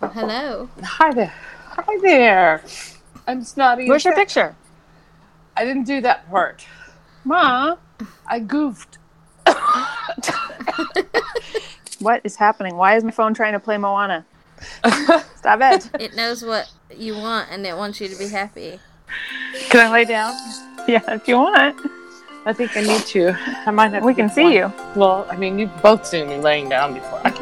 Hello. Hi there. Hi there. I'm snotty. Where's your sick. picture? I didn't do that part. Ma, I goofed. what is happening? Why is my phone trying to play Moana? Stop it. It knows what you want and it wants you to be happy. Can I lay down? Yeah, if you want. I think I need to. I might have. We to can see one. you. Well, I mean, you've both seen me laying down before.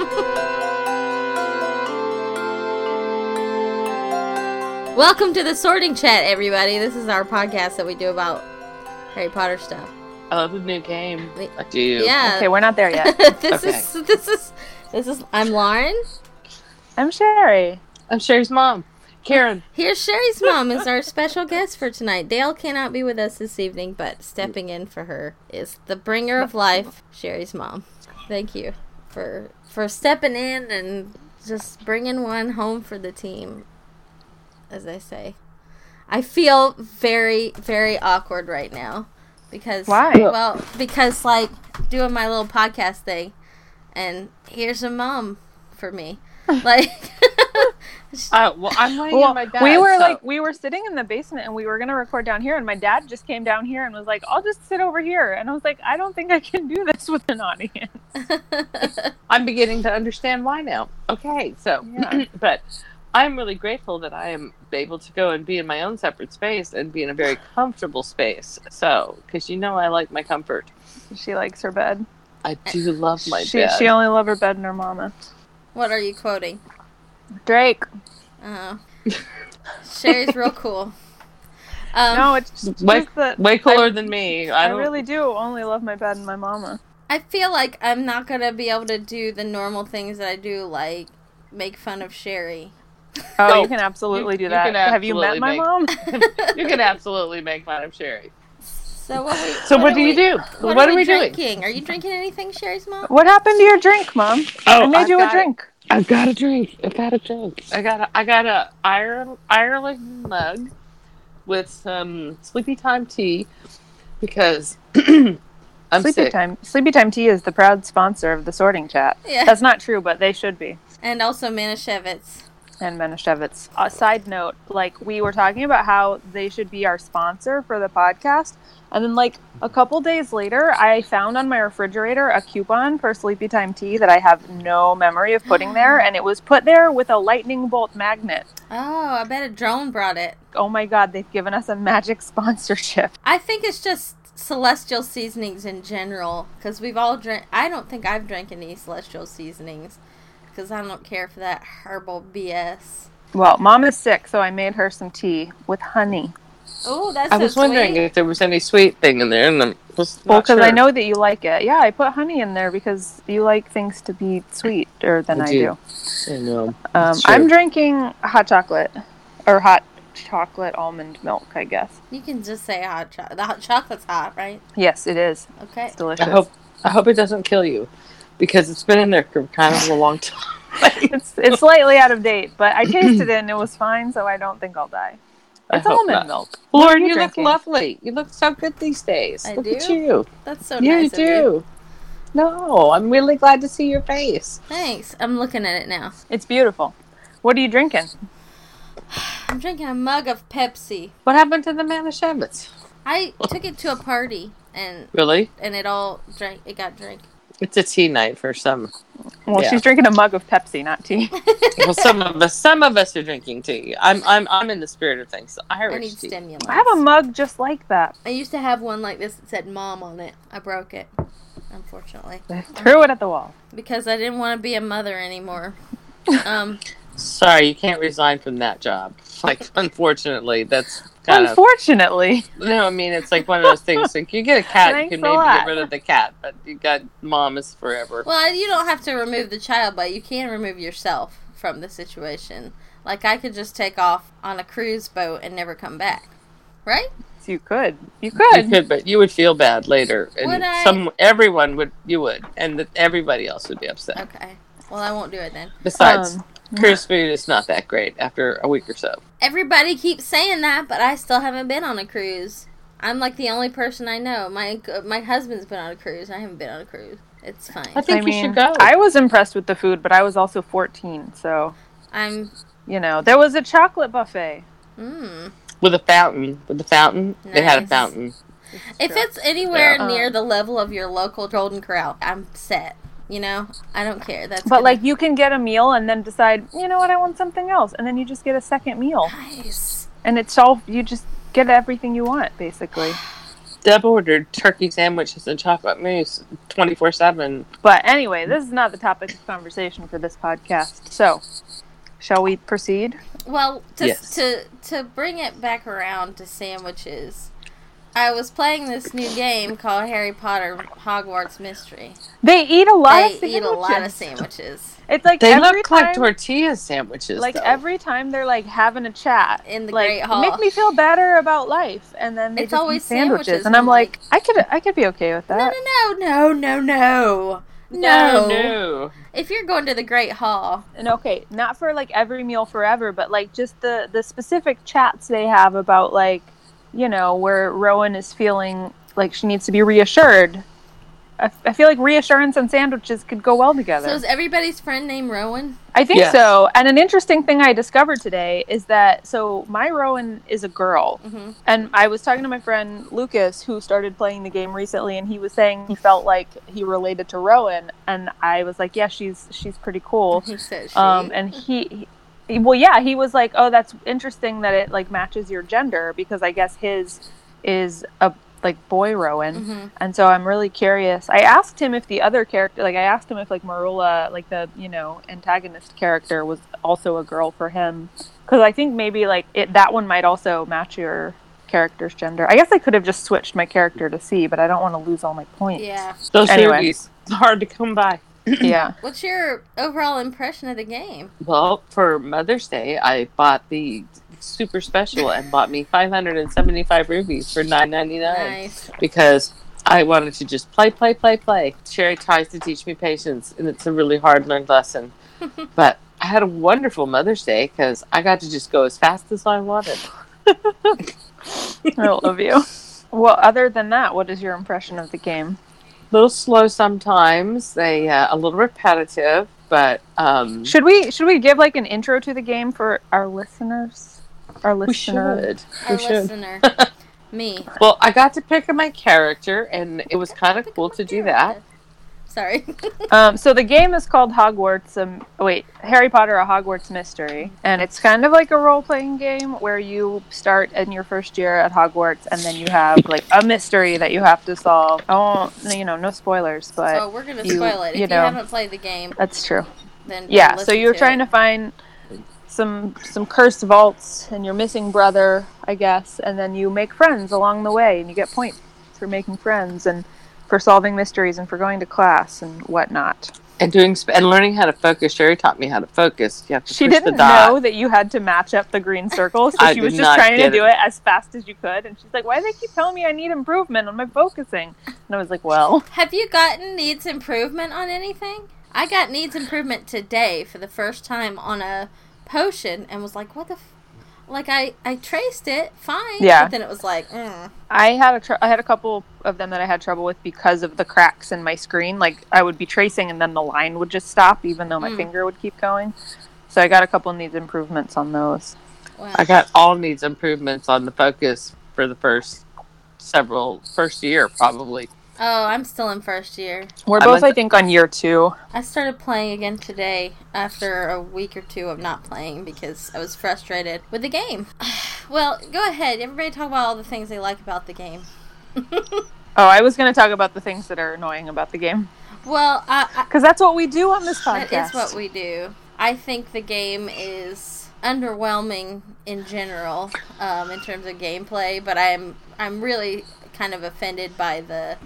Welcome to the Sorting Chat, everybody. This is our podcast that we do about Harry Potter stuff. I love the new game. I do. Yeah. Okay, we're not there yet. this Okay. is this is this is I'm Lauren. I'm Cherie. I'm Cherie's mom, Karen. Here's Cherie's mom is our special guest for tonight. Dayle cannot be with us this evening, but stepping in for her is the bringer of life, Cherie's mom. Thank you for for stepping in and just bringing one home for the team, as I say. I feel very very awkward right now because Why? Well, because like doing my little podcast thing, and here's a mom for me, like. Uh, well, I'm laying Well, in my bed. we were so- like, we were sitting in the basement and we were gonna record down here, and my dad just came down here and was like, "I'll just sit over here," and I was like, "I don't think I can do this with an audience." I'm beginning to understand why now. Okay, so, Yeah. but I'm really grateful that I am able to go and be in my own separate space and be in a very comfortable space. So, because you know I like my comfort. She likes her bed. I do love my she bed. she only loved her bed and her mama. what are you quoting? Drake. Oh. Cherie's real cool. Um, no, it's just way, that way cooler I- than me. I, I really do only love my bed and my mama. I feel like I'm not gonna be able to do the normal things that I do, like make fun of Cherie. Oh, you can absolutely you- do you that. Have you met my make- mom? you can absolutely make fun of Cherie. So what? We, So what, are do you do? What, What, are, are, we, we doing? drinking? Are you drinking anything, Cherie's mom? What happened to your drink, mom? Oh, I made I've you a drink. I've got a drink. I got a drink. I got a I got a Ireland Ireland mug with some sleepy time tea because I'm Sleepy sick. Time. Sleepy Time Tea is the proud sponsor of the Sorting Chat. Yeah. That's not true, but they should be. And also Manischewitz. And Manischewitz. A side note, like we were talking about how they should be our sponsor for the podcast, and then like a couple days later, I found on my refrigerator a coupon for Sleepy Time Tea that I have no memory of putting there, and it was put there with a lightning bolt magnet. Oh, I bet a drone brought it. Oh my god, they've given us a magic sponsorship. I think it's just celestial seasonings in general because we've all drank. I don't think I've drank any celestial seasonings because I don't care for that herbal BS. Well, mom is sick, so I made her some tea with honey. Oh, that's I so was wondering sweet. if there was any sweet thing in there, and I was Well, not because I know that you like it. Yeah, I put honey in there because you like things to be sweeter than I I, do. do. I know. Um, That's true. I'm drinking hot chocolate or hot chocolate almond milk. I guess. You can just say hot chocolate. The hot chocolate's hot, right? Yes, it is. Okay. It's delicious. I hope I hope it doesn't kill you because it's been in there for kind of a long time. it's it's slightly out of date, but I tasted it and it was fine, so I don't think I'll die. It's almond not. milk. What Lauren, you you, look lovely. You look so good these days. I look at do? you. That's so yeah, nice you of you. do. No, I'm really glad to see your face. Thanks. I'm looking at it now. It's beautiful. What are you drinking? I'm drinking a mug of Pepsi. What happened to the Manischewitz? I took it to a party and Really? and it all drank. It got drank. It's a tea night for some. Well, Yeah. she's drinking a mug of Pepsi, not tea. Well, some of us, some of us are drinking tea. I'm, I'm, I'm in the spirit of things. I need tea. stimulants. I have a mug just like that. I used to have one like this that said "mom" on it. I broke it, unfortunately, Threw it at the wall. because I didn't want to be a mother anymore. Um, Sorry, you can't resign from that job. Like, unfortunately, that's kind of. Unfortunately, No, I mean it's like one of those things. Like you get a cat, you can maybe lot. get rid of the cat, but you got mom is forever. well, you don't have to remove the child, but you can remove yourself from the situation. Like I could just take off on a cruise boat and never come back, right? you could. You could, You could. could, but you would feel bad later, and Would I? some everyone would. You would, and the, everybody else would be upset. Okay. Well, I won't do it then. Besides, Um, cruise food is not that great after a week or so. Everybody keeps saying that, but I still haven't been on a cruise. I'm like the only person I know. My my husband's been on a cruise. I haven't been on a cruise. It's fine. I think I you mean, should go. I was impressed with the food, but I was also 14, so I'm. You know, there was a chocolate buffet. Mm. With a fountain. With the fountain. They had a Nice. fountain. If true. it's anywhere Yeah. near Um, the level of your local Golden Corral, I'm set. You know, I don't care. That's But gonna- like you can get a meal and then decide, you know what, I want something else, and then you just get a second meal, nice. and it's all you just get everything you want basically. Deb ordered turkey sandwiches and chocolate mousse 24 7. But anyway, this is not the topic of conversation for this podcast. So, shall we proceed? Well, to, Yes. to to bring it back around to sandwiches, I was playing this new game called Harry Potter Hogwarts Mystery. They eat a lot They of eat a lot of sandwiches. sandwiches It's like They every look time, like tortilla sandwiches. like though. every time they're like having a chat in the like Great Hall. make me feel better about life, and then they It's just always eat sandwiches, sandwiches, and I'm I'm like, like- I could, I could be okay with that. no, no, no, no, no, no, no. no. If you're going to the Great Hall, And okay, not for like every meal forever, but like just the the specific chats they have about like, you know, where Rowan is feeling like she needs to be reassured. I, I feel like reassurance and sandwiches could go well together. so is everybody's friend named Rowan? I think Yes. so. And an interesting thing I discovered today is that so my Rowan is a girl. hmm And I was talking to my friend Lucas, who started playing the game recently, and he was saying he felt like he related to Rowan, and I was like, "Yeah, she's she's pretty cool." He said she. Um, and he, he, well, yeah, he was like, "Oh, that's interesting that it like matches your gender because I guess his is a like boy Rowan." Mhm. And so I'm really curious. I asked him if the other character, like I asked him if like Merula, like the you know antagonist character, was also a girl for him, because I think maybe like it that one might also match your character's gender. I guess I could have just switched my character to C, but I don't want to lose all my points. Yeah. Those Anyway. movies. It's hard to come by. Yeah. What's your overall impression of the game? Well, for Mother's Day, I bought the super special and bought me 575 rubies for 9.99 Nice. because I wanted to just play, play, play, play. Cherie tries to teach me patience, and it's a really hard learned lesson. but I had a wonderful Mother's Day because I got to just go as fast as I wanted. I love you. Well, other than that, what is your impression of the game? A little slow sometimes. They uh, a little repetitive, but um, Should we should we give like an intro to the game for our listeners? Our we should. Our We should. listener. Me. Well, I got to pick my character, and it was kind of cool to do that. Sorry. Um, so the game is called Hogwarts. Um, wait, Harry Potter: A Hogwarts Mystery, and it's kind of like a role-playing game where you start in your first year at Hogwarts, and then you have like a mystery that you have to solve. Oh, you know, no spoilers, but so we're gonna you- spoil it. If you you, haven't played the game, that's true. then Yeah. So you're to trying it. to find some some cursed vaults and your missing brother, I guess, and then you make friends along the way, and you get points for making friends and for solving mysteries and for going to class and whatnot. And doing sp- and learning how to focus. Cherie taught me how to focus. You have to She push didn't the dot. know that you had to match up the green circle, so she was just trying to get do it. it as fast as you could. And she's like, "Why do they keep telling me I need improvement on my focusing?" And I was like, "Well, Have you gotten needs improvement on anything? I got needs improvement today for the first time on a potion and was like, what the. F-? Like, I, I traced it fine. Yeah. But then it was like, mm. I had a tr- I had a couple of them that I had trouble with because of the cracks in my screen. Like I would be tracing and then the line would just stop, even though my Mm. finger would keep going. So I got a couple needs improvements on those. Wow. I got all needs improvements on the focus for the first several first year probably. Oh, I'm still in first year. We're both, like I think, on year two. I started playing again today after a week or two of not playing because I was frustrated with the game. well, go ahead. Everybody talk about all the things they like about the game. Oh, I was going to talk about the things that are annoying about the game well, I, I, because that's what we do on this podcast. That is what we do. I think the game is underwhelming in general, um, in terms of gameplay, but I'm I'm really kind of offended by the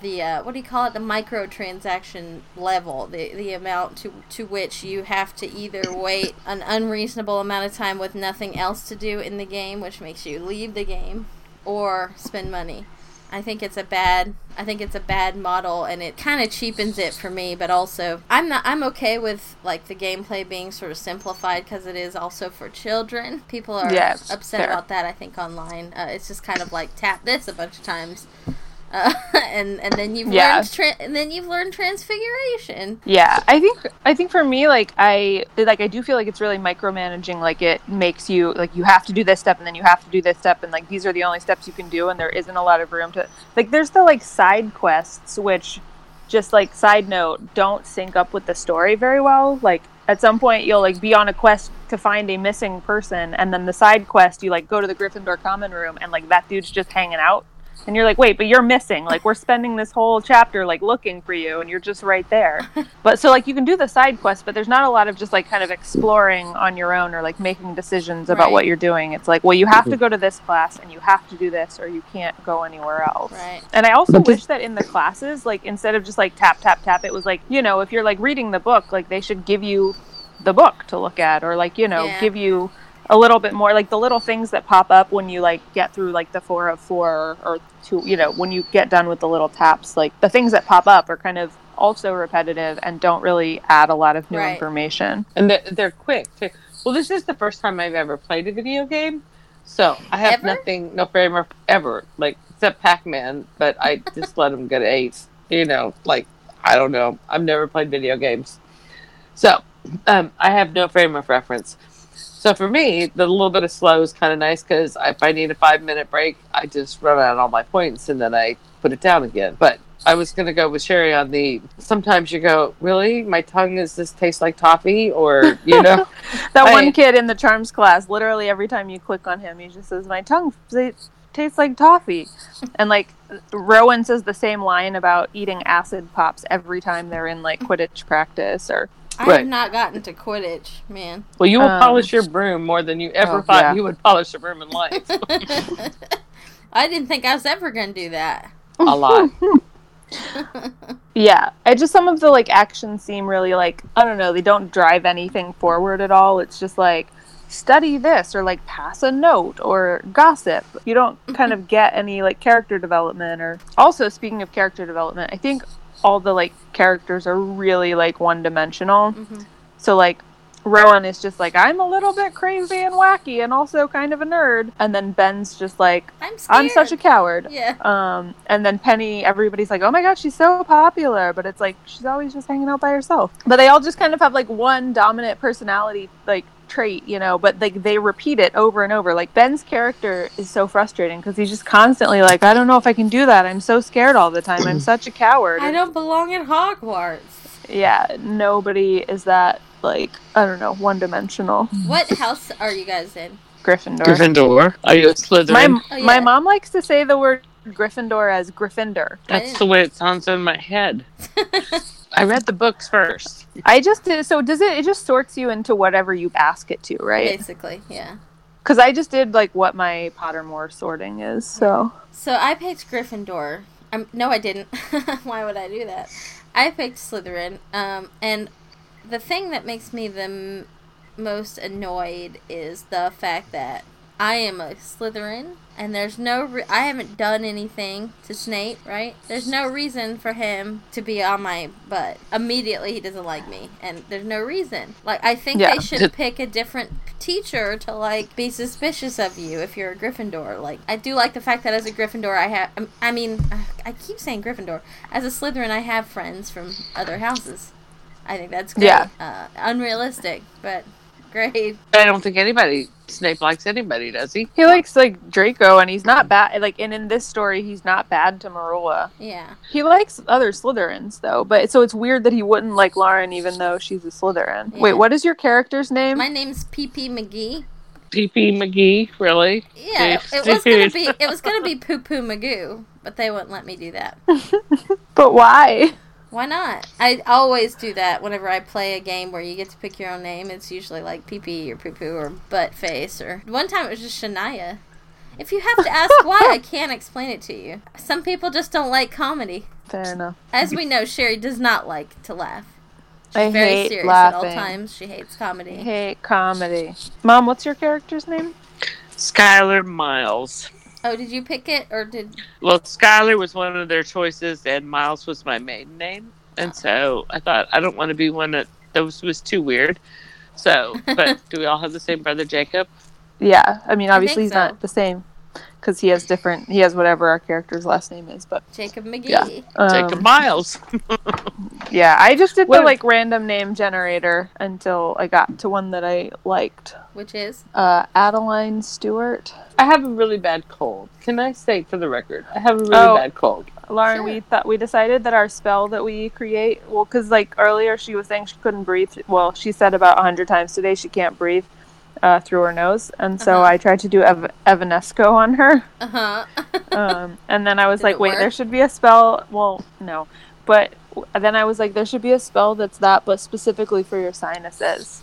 the uh, what do you call it? The microtransaction level the the amount to to which you have to either wait an unreasonable amount of time with nothing else to do in the game which makes you leave the game or spend money. I think it's a bad I think it's a bad model and it kind of cheapens it for me but also I'm not I'm okay with like the gameplay being sort of simplified because it is also for children. People are Yes, upset fair. about that I think online. Uh, it's just kind of like tap this a bunch of times uh, and and then you've Yeah. learned tra- and then you've learned transfiguration. Yeah, I think I think for me, like I like I do feel like it's really micromanaging. Like it makes you like you have to do this step and then you have to do this step and like these are the only steps you can do and there isn't a lot of room to like. There's the like side quests which, just like side note, don't sync up with the story very well. Like at some point you'll like be on a quest to find a missing person and then the side quest you like go to the Gryffindor common room and like that dude's just hanging out. And you're like, wait, but you're missing. Like, we're spending this whole chapter like looking for you, and you're just right there. But so like you can do the side quest, but there's not a lot of just like kind of exploring on your own or like making decisions about Right. what you're doing. It's like, well, you have to mm-hmm. go to this class and you have to do this, or you can't go anywhere else. Right. And I also But wish that in the classes, like instead of just like tap tap tap, it was like you know if you're like reading the book, like they should give you the book to look at, or like you know Yeah. give you a little bit more like the little things that pop up when you like get through like the four of four or two you know when you get done with the little taps like the things that pop up are kind of also repetitive and don't really add a lot of new Right. information and they're, they're quick too. Well, this is the first time I've ever played a video game, so I have Ever? nothing, no framework ever, like except Pac-Man. But I just let them get eight. You know, like I don't know. I've never played video games, so um, I have no frame of reference. So for me, the little bit of slow is kind of nice because if I need a five minute break, I just run out all my points and then I put it down again. But I was gonna go with Cherie on the. Sometimes you go, really? My tongue is this taste like toffee, or you know, that I- one kid in the charms class literally every time you click on him he just says my tongue tastes like toffee and like rowan says the same line about eating acid pops every time they're in like quidditch practice or I Right. have not gotten to Quidditch, man. well, you will Um, polish your broom more than you ever oh, thought yeah. you would polish a broom in life. I didn't think I was ever gonna do that. a lot. Yeah, I just some of the like actions seem really like I don't know, they don't drive anything forward at all. It's just like study this or like pass a note or gossip. You don't kind of get any like character development or also speaking of character development, I think all the like characters are really like one dimensional. Mhm. So like Rowan is just like I'm a little bit crazy and wacky and also kind of a nerd and then Ben's just like I'm. I'm such a coward. yeah. Um, and then Penny, everybody's like, "Oh my god, she's so popular," but it's like she's always just hanging out by herself. But they all just kind of have like one dominant personality like trait, you know. But like they repeat it over and over. Like Ben's character is so frustrating because he's just constantly like, "I don't know if I can do that. I'm so scared all the time. I'm such a coward." I don't belong in Hogwarts. Yeah, nobody is that like I don't know, one dimensional. What house are you guys in? Gryffindor. Gryffindor. Are you a Slytherin? My Oh, my mom likes to say the word Gryffindor as Gryffindor. That's the way it sounds in my head. I read the books first. I just did. So does it? It just sorts you into whatever you ask it to, right? Basically, yeah. Because I just did like what my Pottermore sorting is. So So I picked Gryffindor. Um, no, I didn't. Why would I do that? I picked Slytherin. Um, and the thing that makes me the m- most annoyed is the fact that I am a Slytherin, and there's no. Re- I haven't done anything to Snape, right? There's no reason for him to be on my butt. Immediately, he doesn't like me, and there's no reason. Like I think Yeah. they should pick a different teacher to like be suspicious of you if you're a Gryffindor. Like I do like the fact that as a Gryffindor, I have. um, I mean, I keep saying Gryffindor. As a Slytherin, I have friends from other houses. I think that's great. Yeah. Uh, unrealistic, but great. I don't think anybody Snape likes anybody, does he? he likes like Draco, and he's not bad. Like, and in this story, he's not bad to Merula. Yeah. He likes other Slytherins though, but so it's weird that he wouldn't like Lauren even though she's a Slytherin. Yeah. Wait, what is your character's name? My name's PP McGee. PP McGee, really? Yeah, it, it was gonna be it was gonna be Poo Poo Magoo, but they wouldn't let me do that. but why? Why not? I always do that whenever I play a game where you get to pick your own name. It's usually like pee pee or poo poo or butt face or one time it was just Shania. If you have to ask why, I can't explain it to you. Some people just don't like comedy. Fair enough. As we know, Sherry does not like to laugh. She's I very hate serious at all times. She hates comedy. I hate comedy. Mom, what's your character's name? Skylar Miles. Oh, did you pick it or did Well, Skylar was one of their choices, and Miles was my maiden name. And oh. so I thought I don't want to be one that those was too weird. So, but do we all have the same brother, Jacob? Yeah, I mean, I obviously think he's so. not the same. Because he has different. He has whatever our character's last name is, but Jacob McGee. Yeah. um, Jacob Miles. Yeah, I just did What- the like random name generator until I got to one that I liked. Which is Uh, Adeline Stewart. I have a really bad cold. Can I say for the record? I have a really Oh. bad cold. Lauren, Sure. we thought we decided that our spell that we create, well, because like earlier she was saying she couldn't breathe. Well, she said about a hundred times today she can't breathe uh, through her nose, and so Uh-huh. I tried to do Ev- Evanesco on her, uh huh. um, and then I was Did like, wait, work? there should be a spell. Well, no, but then I was like, there should be a spell that's that, but specifically for your sinuses.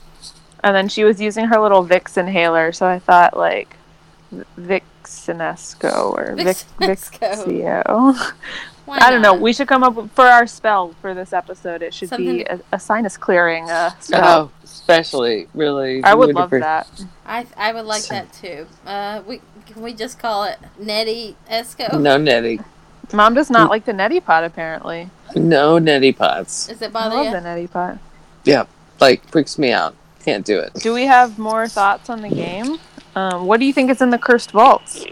And then she was using her little Vicks inhaler, so I thought like V- Vixenesco or Vic- Vixenesco. Vixio. Why I don't know. We should come up with, for our spell for this episode. It should be a, a sinus clearing uh, spell. Oh, especially really. I would love that. I I would like that too. Uh, we can we just call it Nettie Esco? No netty. Mom does not like the neti pot. Apparently, No netty pots. Is it I bother love you? the neti pot. Yeah, like freaks me out. Can't do it. Do we have more thoughts on the game? Um, what do you think is in the cursed vaults?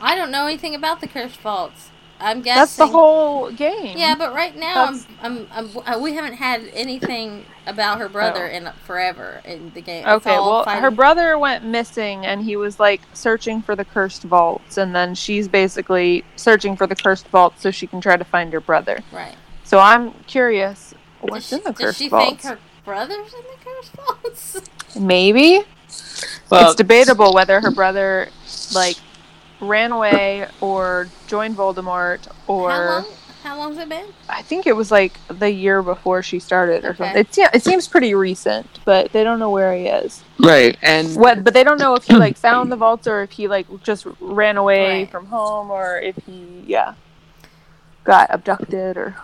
I don't know anything about the cursed vaults. I'm guessing. That's the whole game. Yeah, but right now I'm, That's- I'm, I'm, uh, we haven't had anything about her brother Oh. in forever in the game. Okay, well, fighting- her brother went missing and he was like searching for the cursed vaults, and then she's basically searching for the cursed vaults so she can try to find her brother. right. So I'm curious what's does in the she, does cursed she vaults. think her brother's in the cursed vaults? Maybe Well, it's debatable whether her brother like ran away or joined Voldemort or how long? How long's it been? I think it was like the year before she started or Okay. something. It, se- it seems pretty recent, but they don't know where he is. right, and What? But they don't know if he like found the vaults or if he like just ran away Right. from home or if he yeah got abducted or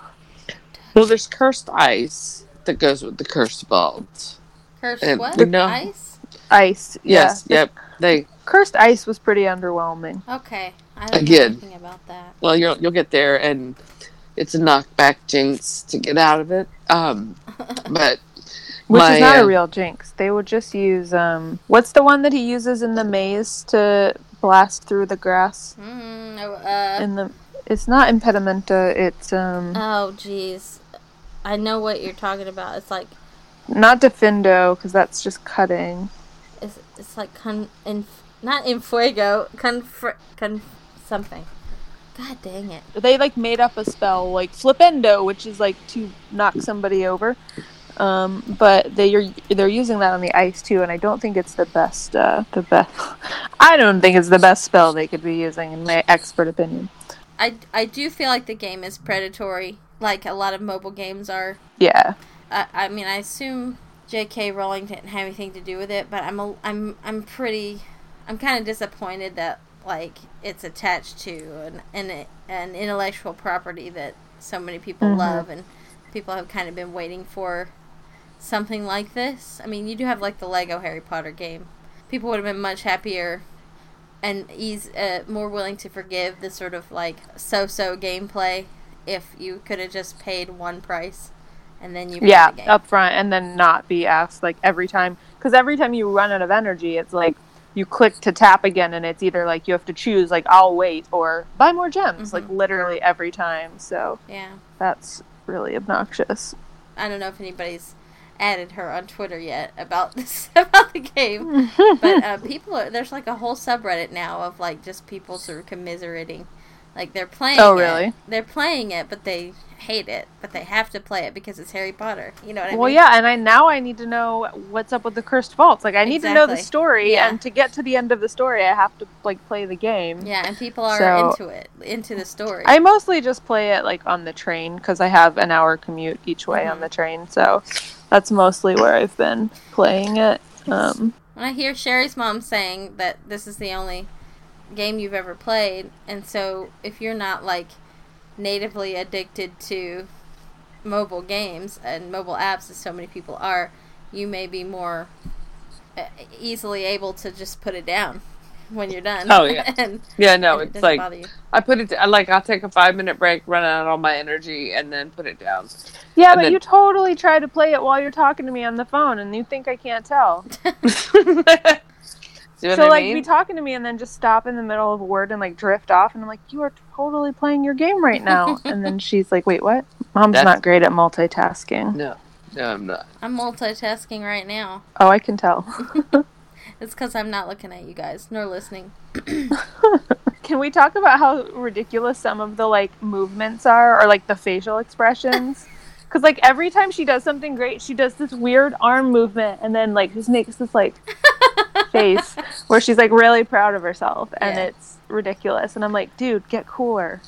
well, there's cursed ice that goes with the cursed vault. Cursed And what? we know- Ice? ice. Yes, yeah. yep. They Cursed ice was pretty underwhelming. Okay. I don't Again. know anything about that. well, you'll you'll get there, and it's a knockback jinx to get out of it. Um, but Which my, is not uh, a real jinx. They would just use um what's the one that he uses in the maze to blast through the grass Mm, uh, in the it's not impedimenta, it's um oh, jeez. I know what you're talking about. It's like not diffindo because that's just cutting. it's, it's like con in not in fuego con con something. God dang it! They like made up a spell like flipendo, which is like to knock somebody over. Um, but they are they're using that on the ice too, and I don't think it's the best. Uh, the best. I don't think it's the best spell they could be using, in my expert opinion. I I do feel like the game is predatory, like a lot of mobile games are. Yeah, I, I mean, I assume J.K. Rowling didn't have anything to do with it, but I'm a, I'm I'm pretty, I'm kind of disappointed that like it's attached to an an, an intellectual property that so many people Mhm. love and people have kind of been waiting for something like this. I mean, you do have like the Lego Harry Potter game. People would have been much happier and ease uh, more willing to forgive the sort of like so-so gameplay if you could have just paid one price and then you yeah, the up front, and then not be asked like every time because every time you run out of energy, it's like you click to tap again, and it's either like you have to choose like I'll wait or buy more gems, Mhm. like literally every time. So Yeah. that's really obnoxious. I don't know if anybody's added her on Twitter yet about this about the game. But uh, people are there's like a whole subreddit now of like just people sort of commiserating. Like they're playing Oh, it. really? They're playing it but they hate it. But they have to play it because it's Harry Potter. You know what I well, mean? Well, yeah, and I now I need to know what's up with the cursed vaults. Like I need to know the story, Yeah. and to get to the end of the story, I have to like play the game. Yeah, and people are So- into it, into the story. I mostly just play it like on the train because I have an hour commute each way on Mhm. the train, so that's mostly where I've been playing it. Um, When I hear Cherie's mom saying that this is the only game you've ever played, and so if you're not like natively addicted to mobile games and mobile apps, as so many people are, you may be more uh, easily able to just put it down when you're done. Oh, yeah. and, yeah, no, and it it's like. I put it. I like I'll take a five minute break, run out all my energy, and then put it down. yeah, And but then- you totally try to play it while you're talking to me on the phone, and you think I can't tell. See what She'll I like mean? be talking to me and then just stop in the middle of a word and like drift off, and I'm like, "You are totally playing your game right now." and then she's like, "Wait, what?" Mom's That's- not great at multitasking. no, no, I'm not. I'm multitasking right now. Oh, I can tell. It's because I'm not looking at you guys nor listening. Can we talk about how ridiculous some of the like movements are or like the facial expressions? Because like every time she does something great, she does this weird arm movement and then like just makes this like face where she's like really proud of herself and Yeah. it's ridiculous. And I'm like, dude, get cooler.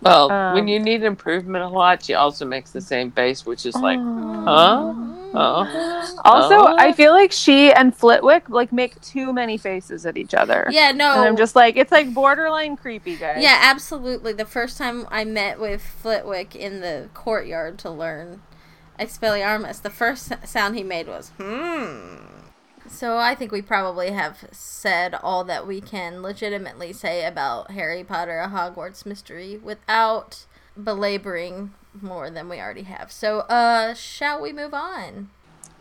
Well, Um, when you need improvement a lot, she also makes the same face, which is like, Oh. huh? Oh. Also, Oh. I feel like she and Flitwick like make too many faces at each other. Yeah, no. And I'm just like, it's like borderline creepy, guys. Yeah, absolutely. The first time I met with Flitwick in the courtyard to learn Expelliarmus, the first sound he made was hmm. So I think we probably have said all that we can legitimately say about Harry Potter: A Hogwarts Mystery without belaboring more than we already have. So, uh, shall we move on?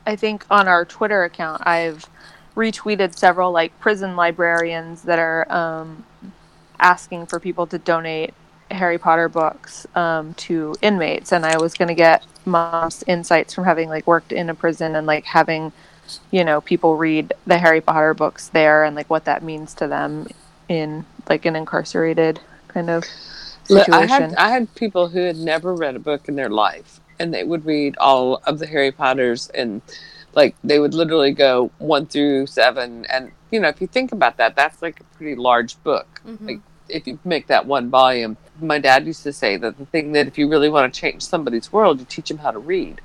I think on our Twitter account, I've retweeted several like prison librarians that are um, asking for people to donate Harry Potter books um, to inmates, and I was going to get mom's insights from having like worked in a prison and like having you know people read the Harry Potter books there and like what that means to them in like an incarcerated kind of situation. I had I had people who had never read a book in their life, and they would read all of the Harry Potters, and like they would literally go one through seven, and you know if you think about that, that's like a pretty large book. Mhm. Like if you make that one volume, my dad used to say that the thing that if you really want to change somebody's world, you teach them how to read.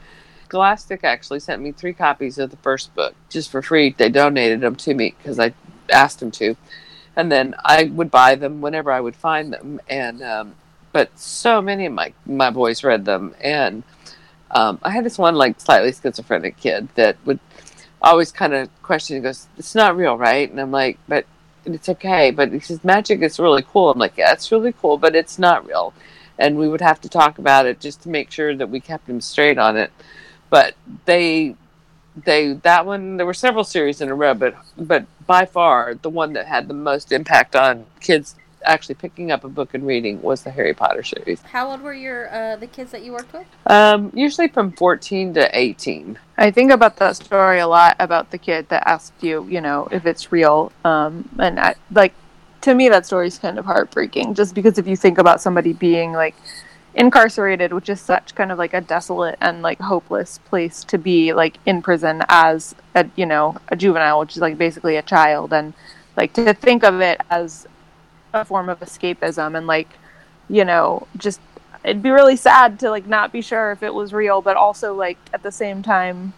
Scholastic actually sent me three copies of the first book just for free. They donated them to me because I asked them to, and then I would buy them whenever I would find them. And um, but so many of my my boys read them, and um, I had this one like slightly schizophrenic kid that would always kind of question. He goes, "It's not real, right?" And I'm like, "But it's okay." But he says, "Magic is really cool." I'm like, "Yeah, it's really cool, but it's not real." And we would have to talk about it just to make sure that we kept him straight on it. But they they that one there were several series in a row but but by far the one that had the most impact on kids actually picking up a book and reading was the harry potter series How old were your uh, the kids that you worked with? um, usually from 14 to 18 I think about that story a lot about the kid that asked you, you know, if it's real. Um, and I, like, to me, that story is kind of heartbreaking just because if you think about somebody being like incarcerated, which is such kind of like a desolate and like hopeless place to be, like in prison as a, you know, a juvenile, which is like basically a child. And like to think of it as a form of escapism and like, you know, just it'd be really sad to like not be sure if it was real, but also like at the same time,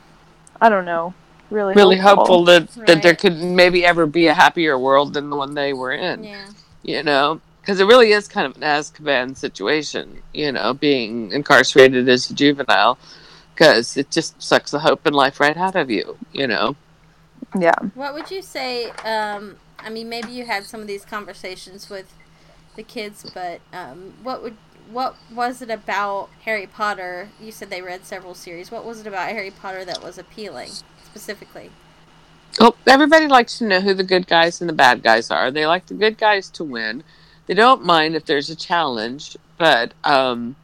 I don't know, really really hopeful that, that there could maybe ever be a happier world than the one they were in Yeah. you know because it really is kind of an azkaban situation you know being incarcerated as a juvenile because it just sucks the hope and life right out of you you know Yeah, What would you say? Um, I mean, maybe you had some of these conversations with the kids, but um, what would what was it about Harry Potter? You said they read several series. What was it about Harry Potter that was appealing specifically? Well, everybody likes to know who the good guys and the bad guys are. They like the good guys to win. They don't mind if there's a challenge, but um,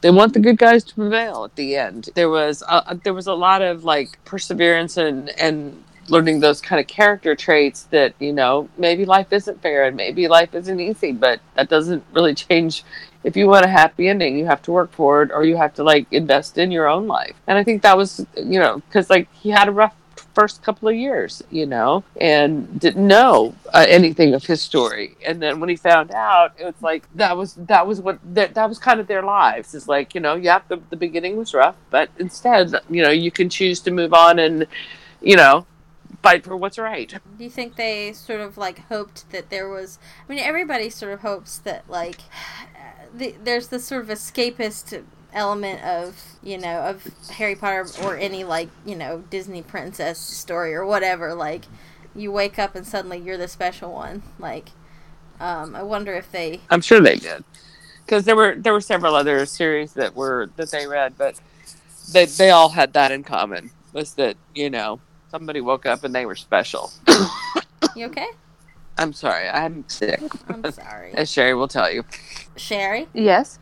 they want the good guys to prevail at the end. There was a, there was a lot of like perseverance and and learning those kind of character traits that you know maybe life isn't fair and maybe life isn't easy, but that doesn't really change. If you want a happy ending, you have to work for it, or you have to like invest in your own life. And I think that was you know because like he had a rough first couple of years, you know, and didn't know uh, anything of his story. And then when he found out, it was like that was that was what that that was kind of their lives. It's like you know, yeah, the the beginning was rough, but instead, you know, you can choose to move on and you know fight for what's right. Do you think they sort of like hoped that there was? I mean, everybody sort of hopes that like the, there's this sort of escapist element of you know of Harry Potter or any like you know Disney princess story or whatever. Like you wake up and suddenly you're the special one. Like um, I wonder if they I'm sure they did because there were there were several other series that were that they read, but they they all had that in common was that you know somebody woke up and they were special. You okay? I'm sorry, I'm sick, I'm sorry. as Cherie will tell you. Cherie, Yes.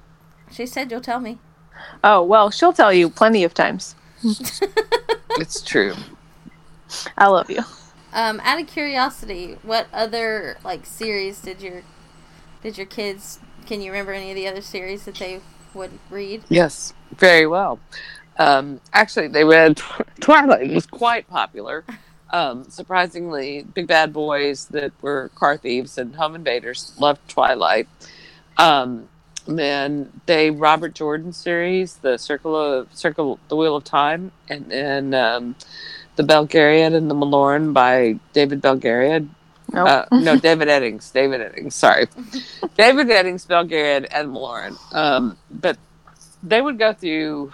she said you'll tell me. Oh well, she'll tell you plenty of times. It's true. I love you. Um, out of curiosity, what other like series did your did your kids? Can you remember any of the other series that they would read? Yes, very well. Um, actually, they read Twilight It was quite popular. Um, surprisingly, Big Bad Boys that were car thieves and home invaders loved Twilight. Um, then they Robert Jordan series, the Circle of Circle, the Wheel of Time, and then um, the Belgariad and the Malloreon by David Belgariad. Nope. Uh, no, David Eddings. David Eddings. Sorry, David Eddings, Belgariad, and Malloreon. Um, but they would go through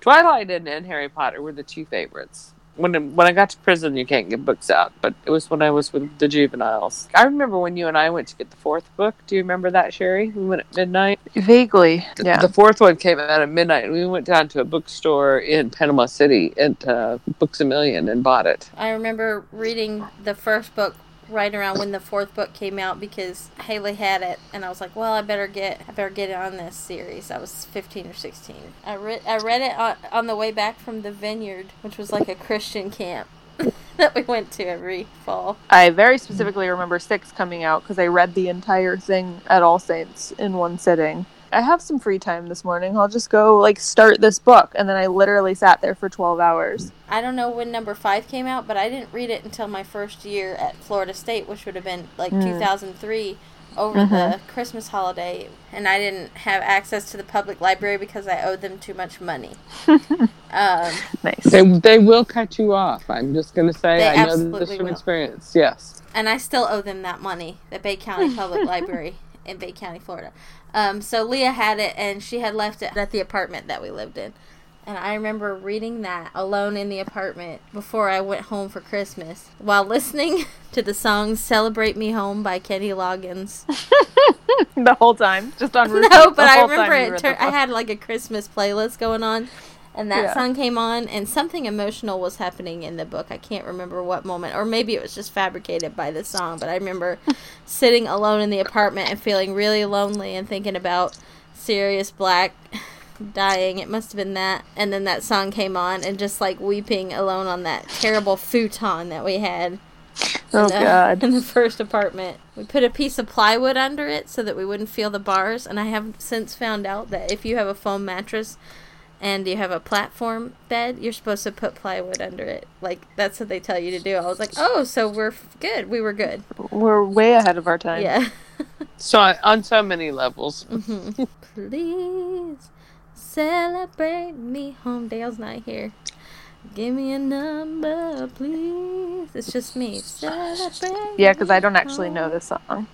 Twilight and, and Harry Potter were the two favorites. When when I got to prison, you can't get books out, but it was when I was with the juveniles. I remember when you and I went to get the fourth book. Do you remember that, Cherie? We went at midnight. Vaguely. The- Yeah. The fourth one came out at midnight, and we went down to a bookstore in Panama City at uh, Books a Million and bought it. I remember reading the first book right around when the fourth book came out because Haley had it, and I was like, "Well, I better get, I better get it on this series." I was fifteen or sixteen. I read, I read it on, on the way back from the Vineyard, which was like a Christian camp that we went to every fall. I very specifically remember six coming out because I read the entire thing at All Saints in one sitting. I have some free time this morning. I'll just go like start this book, and then I literally sat there for twelve hours. I don't know when number five came out, but I didn't read it until my first year at Florida State, which would have been like Mm. 2003 over the Christmas holiday. And I didn't have access to the public library because I owed them too much money. um, Nice. They they will cut you off. I'm just going to say They I know this from will. experience. Yes. and I still owe them that money, the Bay County Public Library in Bay County, Florida. Um, so Leah had it, and she had left it at the apartment that we lived in. And I remember reading that alone in the apartment before I went home for Christmas while listening to the song Celebrate Me Home by Kenny Loggins. the whole time, just on repeat. no, but I remember it. Tur- I had like a Christmas playlist going on, and that Yeah. song came on, and something emotional was happening in the book. I can't remember what moment, or maybe it was just fabricated by the song. But I remember sitting alone in the apartment and feeling really lonely and thinking about Sirius Black dying. It must have been that, and then that song came on, and just like weeping alone on that terrible futon that we had Oh in the, god. in the first apartment. We put a piece of plywood under it so that we wouldn't feel the bars. And I have since found out that if you have a foam mattress and you have a platform bed, you're supposed to put plywood under it. Like that's what they tell you to do. I was like, oh, so we're f- good. We were good. We're way ahead of our time. Yeah. So on so many levels. Mhm. Please celebrate me home. Dayle's not here. Give me a number, please. It's just me. Celebrate. Yeah, because I don't actually know home. this song.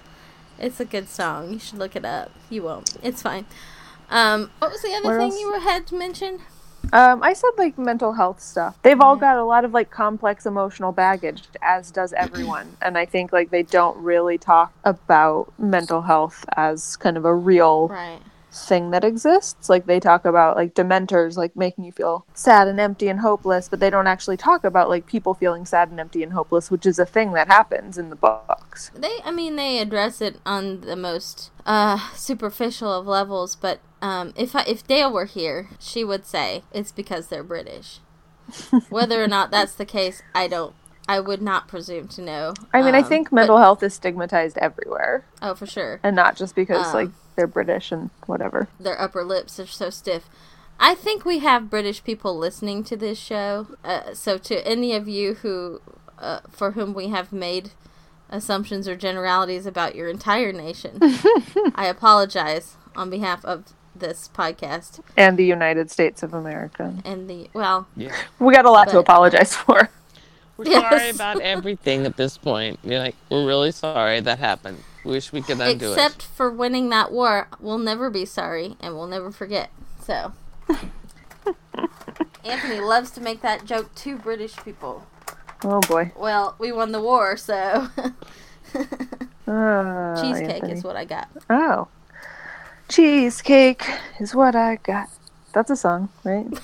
It's a good song. You should look it up. You won't. It's fine. Um, what was the other Where thing else? you were- had to mention? Um, I said like mental health stuff. They've all Mhm. got a lot of like complex emotional baggage, as does everyone. and I think like they don't really talk about mental health as kind of a real Right. Thing that exists. Like they talk about like dementors like making you feel sad and empty and hopeless, but they don't actually talk about like people feeling sad and empty and hopeless, which is a thing that happens in the books. They, I mean, they address it on the most uh, superficial of levels. But um, if I, if Dayle were here, she would say it's because they're British. Whether or not that's the case, I don't. I would not presume to know. I mean, I Um, think but- mental health is stigmatized everywhere, Oh, for sure. and not just because Um, like they're British and whatever. their upper lips are so stiff. I think we have British people listening to this show. Uh, so to any of you who, uh, for whom we have made assumptions or generalities about your entire nation, I apologize on behalf of this podcast And the United States of America. and the well, Yeah. We got a lot to But- apologize for. We're Yes. sorry about everything at this point. You're like, we're really sorry that happened. We wish we could undo except for winning that war, we'll never be sorry and we'll never forget. So. Anthony loves to make that joke to British people. Oh boy. Well, we won the war, so Ah, cheesecake Anthony. is what I got. Oh. Cheesecake is what I got. That's a song, right?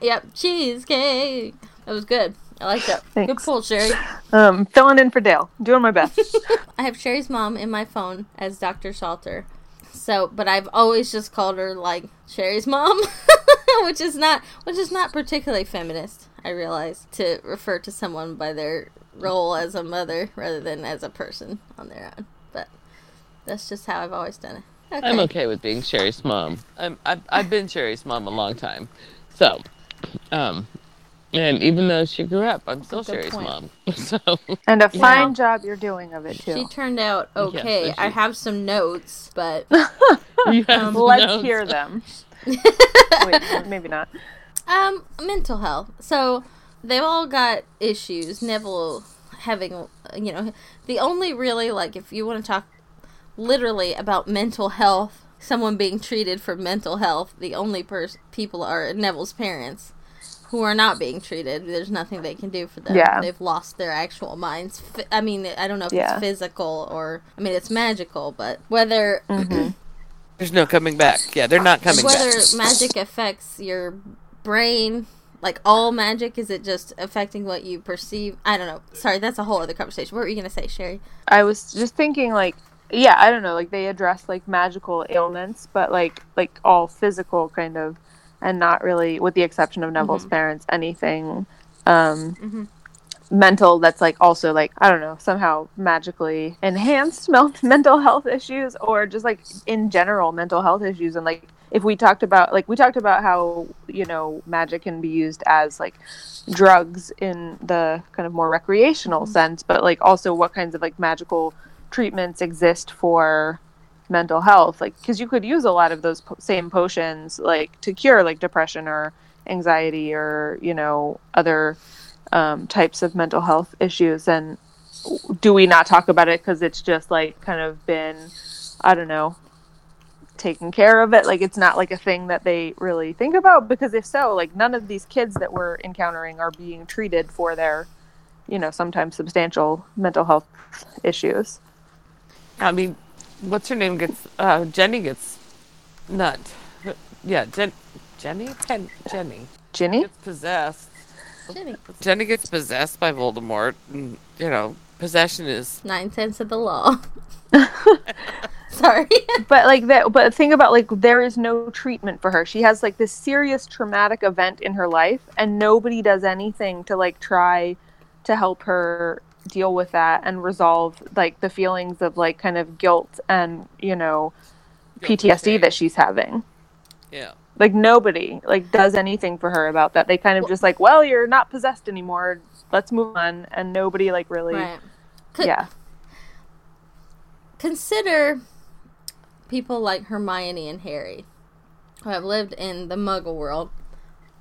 Yep, cheesecake. That was good. I like that. Good Thanks. pull, Cherie. Um, filling in for Dayle. Doing my best. I have Cherie's mom in my phone as Dr. Saulter. So, but I've always just called her like Cherie's mom, which is not which is not particularly feminist. I realize to refer to someone by their role as a mother rather than as a person on their own. But that's just how I've always done it. Okay. I'm okay with being Cherie's mom. I'm, I've, I've been Cherie's mom a long time. So, um, and even though she grew up, I'm still Good Cherie's point. mom. So, and a fine Wow. job you're doing of it too. She turned out okay. Yes, I have some notes, but you have Let's notes. hear them. Wait, maybe not. Um, mental health. So they've all got issues. Neville having, you know, the only really like if you want to talk literally about mental health, someone being treated for mental health, the only pers- people are Neville's parents who are not being treated. There's nothing they can do for them. Yeah. They've lost their actual minds. I mean, I don't know if Yeah. it's physical or I mean it's magical, but whether mm-hmm. There's no coming back. Yeah, they're not coming whether back. Whether magic affects your brain like all magic is it just affecting what you perceive i don't know sorry that's a whole other conversation what were you going to say Cherie I was just thinking like yeah, I don't know, like they address like magical ailments, but like like all physical kind of and not really with the exception of Neville's mm-hmm. parents anything um mm-hmm. mental that's like also like I don't know, somehow magically enhanced mel- mental health issues or just like in general mental health issues. And like if we talked about like we talked about how you know magic can be used as like drugs in the kind of more recreational mm-hmm. sense but like also what kinds of like magical treatments exist for mental health like because you could use a lot of those po- same potions like to cure like depression or anxiety or you know other um, types of mental health issues. And do we not talk about it because it's just like kind of been i don't know taken care of it? Like it's not like a thing that they really think about? Because if so like none of these kids that we're encountering are being treated for their you know sometimes substantial mental health issues. I mean, what's her name gets, uh, Jenny gets nut. Yeah, Jen, Jenny? Pen, Jenny. ginny Gets possessed. Jenny. Jenny gets possessed by Voldemort. And, you know, possession is nine tenths of the law sorry but like that but think about like there is no treatment for her she has like this serious traumatic event in her life and nobody does anything to like try to help her deal with that and resolve like the feelings of like kind of guilt and you know Guilt ptsd that she's having. Yeah. like nobody like does anything for her about that. They kind of just like well you're not possessed anymore. Let's move on. And nobody like really right. Could- yeah. Consider people like hermione and harry who have lived in the muggle world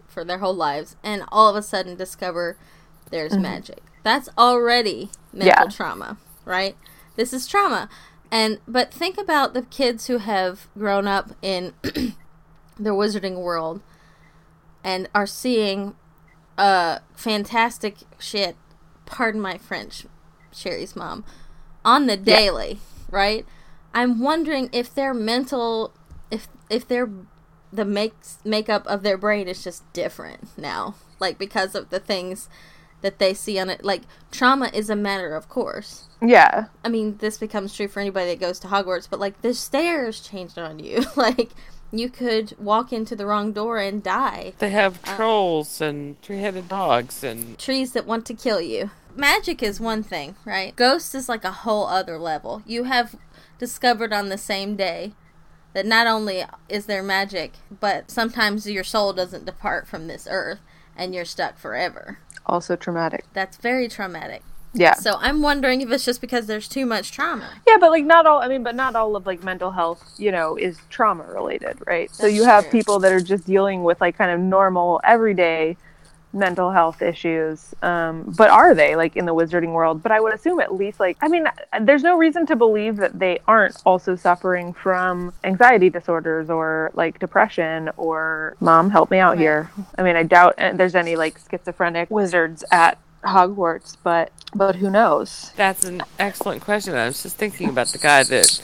for their whole lives and all of a sudden discover there's mm-hmm. magic that's already mental. Yeah. trauma right? This is trauma. And but think about the kids who have grown up in the wizarding world and are seeing uh fantastic shit. Pardon my french Cherie's mom. On the daily right? I'm wondering if their mental if if their the makes makeup of their brain is just different now. Like because of the things that they see on it like trauma is a matter of course yeah I mean, this becomes true for anybody that goes to Hogwarts, but like the stairs changed on you. like you could walk into the wrong door and die. They have uh, trolls and three-headed dogs and Trees that want to kill you. Magic is one thing, right? Ghosts is like a whole other level. You have discovered on the same day that not only is there magic, but sometimes your soul doesn't depart from this earth and you're stuck forever. also traumatic That's very traumatic. yeah So I'm wondering if it's just because there's too much trauma. Yeah, but like not all. I mean, but not all of like mental health, you know, is trauma related, right? so That's you have true. people that are just dealing with like kind of normal, everyday mental health issues. Um, but are they like in the wizarding world? But I would assume at least like I mean, there's no reason to believe that they aren't also suffering from anxiety disorders or like depression or mom, help me out Right. here. I mean, I doubt uh, there's any like schizophrenic wizards at Hogwarts, but but who knows? That's an excellent question. I was just thinking about the guy that.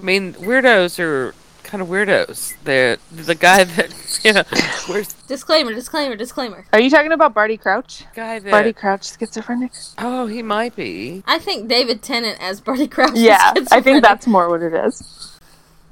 I mean, weirdos are kind of weirdos. The the guy that yeah. Where's Disclaimer, disclaimer, disclaimer. Are you talking about Barty Crouch? guy that? Barty Crouch, schizophrenic. Oh, he might be. I think David Tennant as Barty Crouch. is Yeah, I think that's more what it is.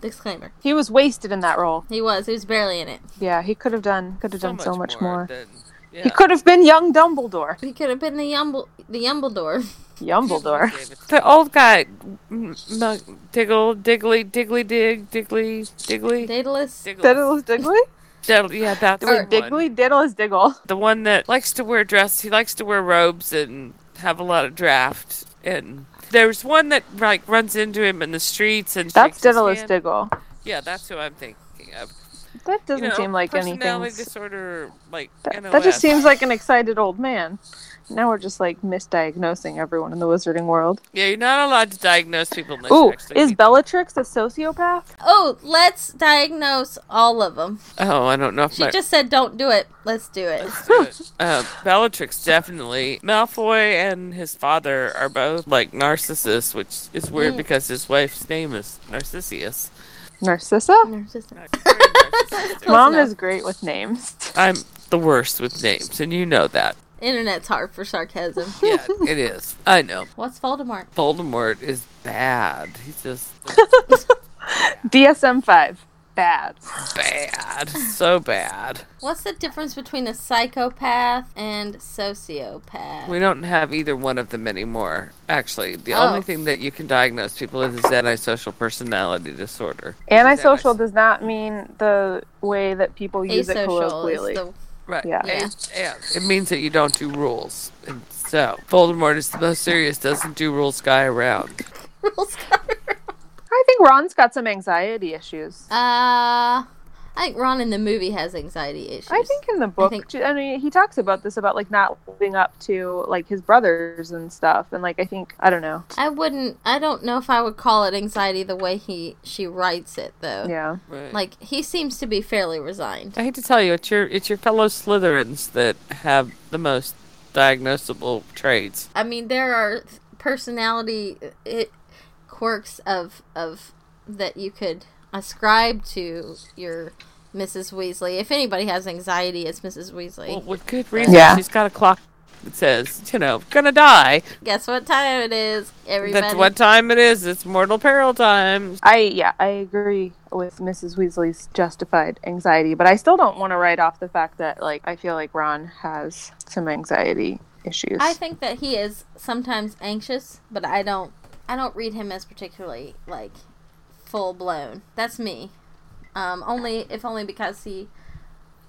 disclaimer. He was wasted in that role. He was. He was barely in it. Yeah, he could have done could have done so much more. than- yeah. He could have been young Dumbledore. He could have been the Yumble, the Yumbledore. Yumbledore. The old guy, m- m- Diggle, Diggly, Diggly, Dig, Diggly, Diggly. Daedalus. Diggles. Diddle is Diggly? Diddle- yeah, that's Or the one. Diggly? Diddle Diggle. The one that likes to wear dress. He likes to wear robes and have a lot of draft. And there's one that like runs into him in the streets and That's shakes Diddle is. Diggle. Yeah, that's who I'm thinking of. That doesn't you know, seem like personality anything. disorder, like That, NOS. that just seems like an excited old man. Now we're just like misdiagnosing everyone in the wizarding world. Yeah, you're not allowed to diagnose people. Unless Ooh, you actually is meet. Bellatrix a sociopath? Oh, let's diagnose all of them. Oh, I don't know if She my. just said, "Don't do it." Let's do it. Let's do it. Uh, Bellatrix definitely. Malfoy and his father are both like narcissists, which is weird Mm. because his wife's name is Narcissus. Narcissa? Narcissa. Very. Mom is great with names. I'm the worst with names, and you know that. Internet's hard for sarcasm. Yeah, it is. I know. What's Voldemort? Voldemort is bad. He's just DSM 5. Bad. bad. So bad. What's the difference between a psychopath and sociopath? We don't have either one of them anymore. Actually, the Oh. only thing that you can diagnose people with is antisocial personality disorder. Antisocial does not mean the way that people use it Asocial is colloquially. the Right. Yeah. Yeah. yeah. It means that you don't do rules. And so, Voldemort is the most serious, doesn't do rules guy around. rules cover. I think Ron's got some anxiety issues. Uh, I think Ron in the movie has anxiety issues. I think in the book, think- I mean, he talks about this about like not living up to like his brothers and stuff, and like I think I don't know, I wouldn't. I don't know if I would call it anxiety the way he she writes it though. yeah. Right. Like he seems to be fairly resigned. I hate to tell you, it's your it's your fellow Slytherins that have the most diagnosable traits. I mean, there are personality uh, it, quirks of of that you could ascribe to your Mrs. Weasley. If anybody has anxiety, it's Mrs. Weasley. Well, with good reason. Yeah. She's got a clock that says, you know, gonna die. Guess what time it is, everybody? That's what time it is. It's mortal peril time. I yeah, I agree with Mrs. Weasley's justified anxiety, but I still don't want to write off the fact that like I feel like Ron has some anxiety issues. I think that he is sometimes anxious, but I don't. I don't read him as particularly like full blown. That's me. Um, only if only because he.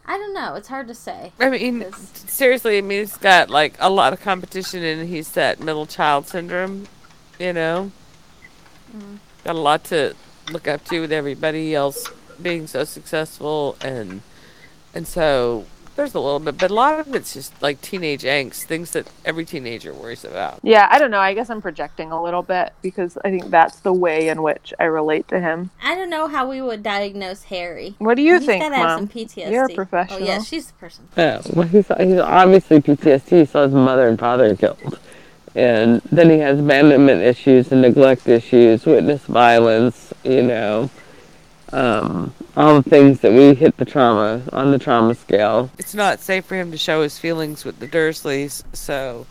I don't know. It's hard to say. I mean, seriously, I mean, he's got like a lot of competition, and he's that middle child syndrome. You know, Mm. got a lot to look up to with everybody else being so successful, and and so there's a little bit, but a lot of it's just like teenage angst, things that every teenager worries about. yeah, I don't know. I guess I'm projecting a little bit because I think that's the way in which I relate to him. I don't know how we would diagnose Harry. What do you He's think, gotta have Mom? some PTSD. You're a professional. Oh professional. yeah, she's the person. Yeah, well, he's, he's obviously PTSD. He saw his mother and father killed. And then he has abandonment issues and neglect issues, witness violence, you know, um, all the things that we hit the trauma on the trauma scale. It's not safe for him to show his feelings with the Dursleys, so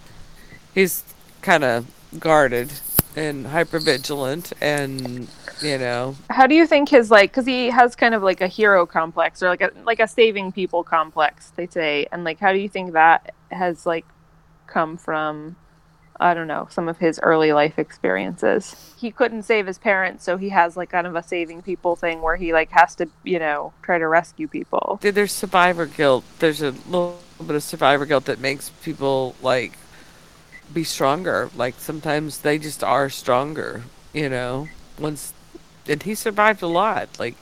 he's kind of guarded and hyper vigilant, and you know, How do you think his like because he has kind of like a hero complex or like a like a saving people complex they say and like how do you think that has like come from I don't know some of his early life experiences. He couldn't save his parents, so he has like kind of a saving people thing where he like has to you know try to rescue people. There's survivor guilt. There's a little bit of survivor guilt that makes people like be stronger. Like sometimes they just are stronger, you know. Once and he survived a lot. Like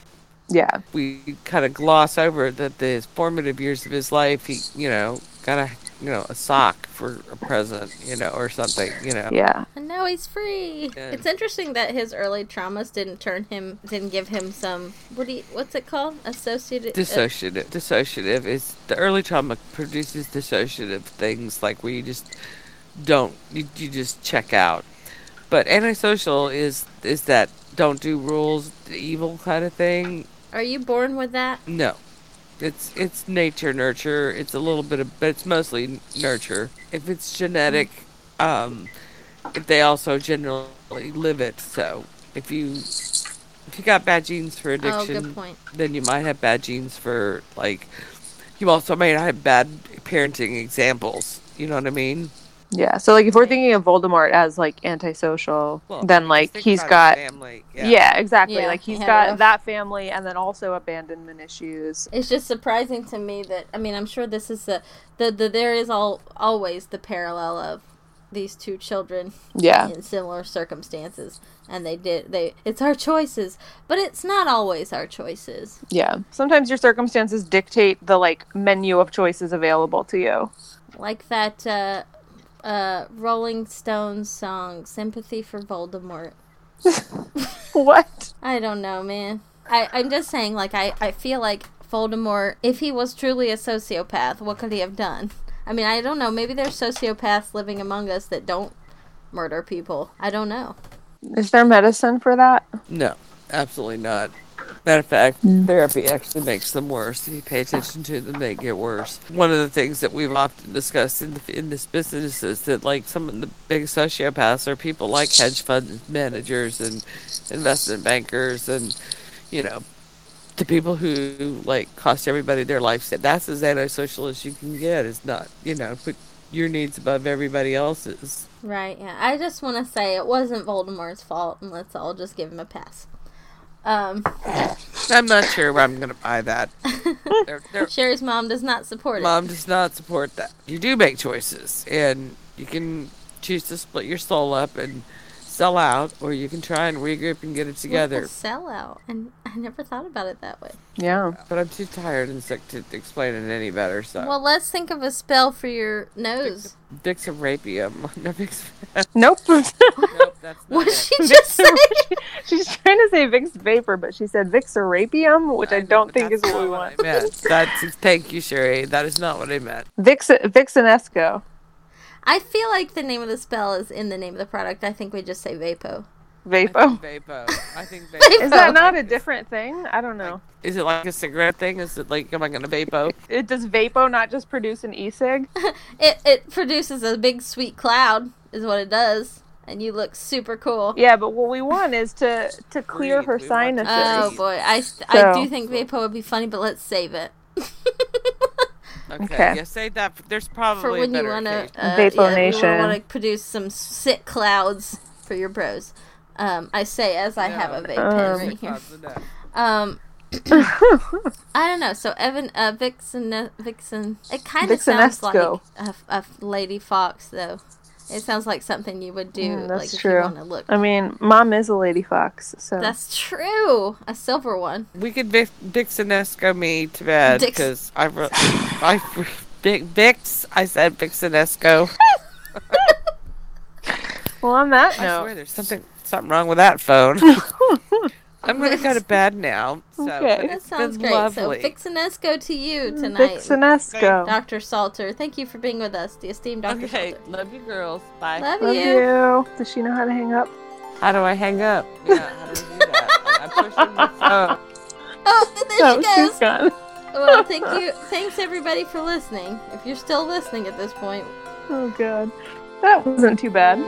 Yeah, we kind of gloss over that the formative years of his life, he you know got a you know a sock for a present, you know, or something, you know. yeah. And now he's free. Yeah. It's interesting that his early traumas didn't turn him, didn't give him some. What do you? What's it called? Associated. uh, Dissociative. Dissociative is the early trauma produces dissociative things like where you just don't you, you just check out. But antisocial is is that don't do rules, the evil kind of thing. are you born with that? No, It's it's nature nurture. It's a little bit of, but it's mostly nurture. If it's genetic, um, if they also generally live it. So if you if you got bad genes for Oh, addiction, point. then you might have bad genes for like. You also may not have bad parenting examples. You know what I mean? Yeah. So like if we're thinking of Voldemort as like antisocial, Well, then like he's got family. yeah. exactly. Yeah, like he's he had got rough- that family and then also abandonment issues. It's just surprising to me that I mean I'm sure this is the the, the there is all always the parallel of these two children Yeah. in similar circumstances and they did they it's our choices but it's not always our choices Yeah. Sometimes your circumstances dictate the like menu of choices available to you. like that uh uh rolling stones song sympathy for voldemort What? i don't know man i i'm just saying like i i feel like voldemort if he was truly a sociopath what could he have done i mean i don't know maybe there's sociopaths living among us that don't murder people i don't know Is there medicine for that? No, absolutely not. Matter of fact, mm. therapy actually makes them worse. If you pay attention to them, they get worse. One of the things that we've often discussed in the, in this business is that like some of the big sociopaths are people like hedge fund managers and investment bankers and you know the people who like cost everybody their life. That's as antisocial as you can get. Is not you know put your needs above everybody else's. Right, yeah. I just want to say it wasn't Voldemort's fault, and let's all just give him a pass. Um, I'm not sure where I'm going to buy that. They're- they're- Cherie's mom does not support it. Mom does not support that. You do make choices, and you can choose to split your soul up and sell out, or you can try and regroup and get it together. What a sellout, and I never thought about it that way. Yeah. But I'm too tired and sick to explain it any better. So, Well, let's think of a spell for your nose. Vixarapium. No, Vix- Nope. nope, that's not What it. she just say? She's trying to say Vicks Vapor, but she said Vixarapium, which I, know, don't think is what we not want. I meant. That's thank you, Cherie. That is not what I meant. Vix Vixenesco. I feel like the name of the spell is in the name of the product. I think we just say Vapo. Vapo. I Vapo. I think Vapo. Is that not a different thing? I don't know. Is it like a cigarette thing? Is it like am I gonna Vapo? It does Vapo not just produce an e-cig? It it produces a big sweet cloud, is what it does, and you look super cool. Yeah, but what we want is to to clear Breathe. her We sinuses. Oh boy, I, st- I do think Vapo would be funny, but let's save it. Okay. Okay. Yeah, say that. There's probably for a when you want to occasion. uh, Vapo yeah, Nation. want to produce some sick clouds for your bros. Um, I say as I have a vape Um, pen right here. clouds a day. Um, I don't know. So Evan, uh, Vixen, Vixen. It kind of sounds like a, a lady fox, though. It sounds like something you would do, Mm, that's like if true. you look. I mean, mom is a lady fox, so That's true. A silver one. We could Vic- Vixenesco me to bed Dix- because I, re- I, Vic, Vix. I said Vixenesco. well, on that I note, swear, there's something something wrong with that phone. I'm gonna go to bed now. So, Okay. but That it's sounds been great. lovely. So Vixenesco to you mm, tonight. Vixenesco. Dr. Saulter, thank you for being with us, the esteemed Dr. okay, Saulter. love you, girls. Bye. Love, Love you. you. Does she know how to hang up? How do I hang up? Yeah, how do I do that? I'm pushing the phone. Oh, there No, she oh, goes. she's gone. well, thank you. Thanks everybody for listening. If you're still listening at this point, Oh god, that wasn't too bad.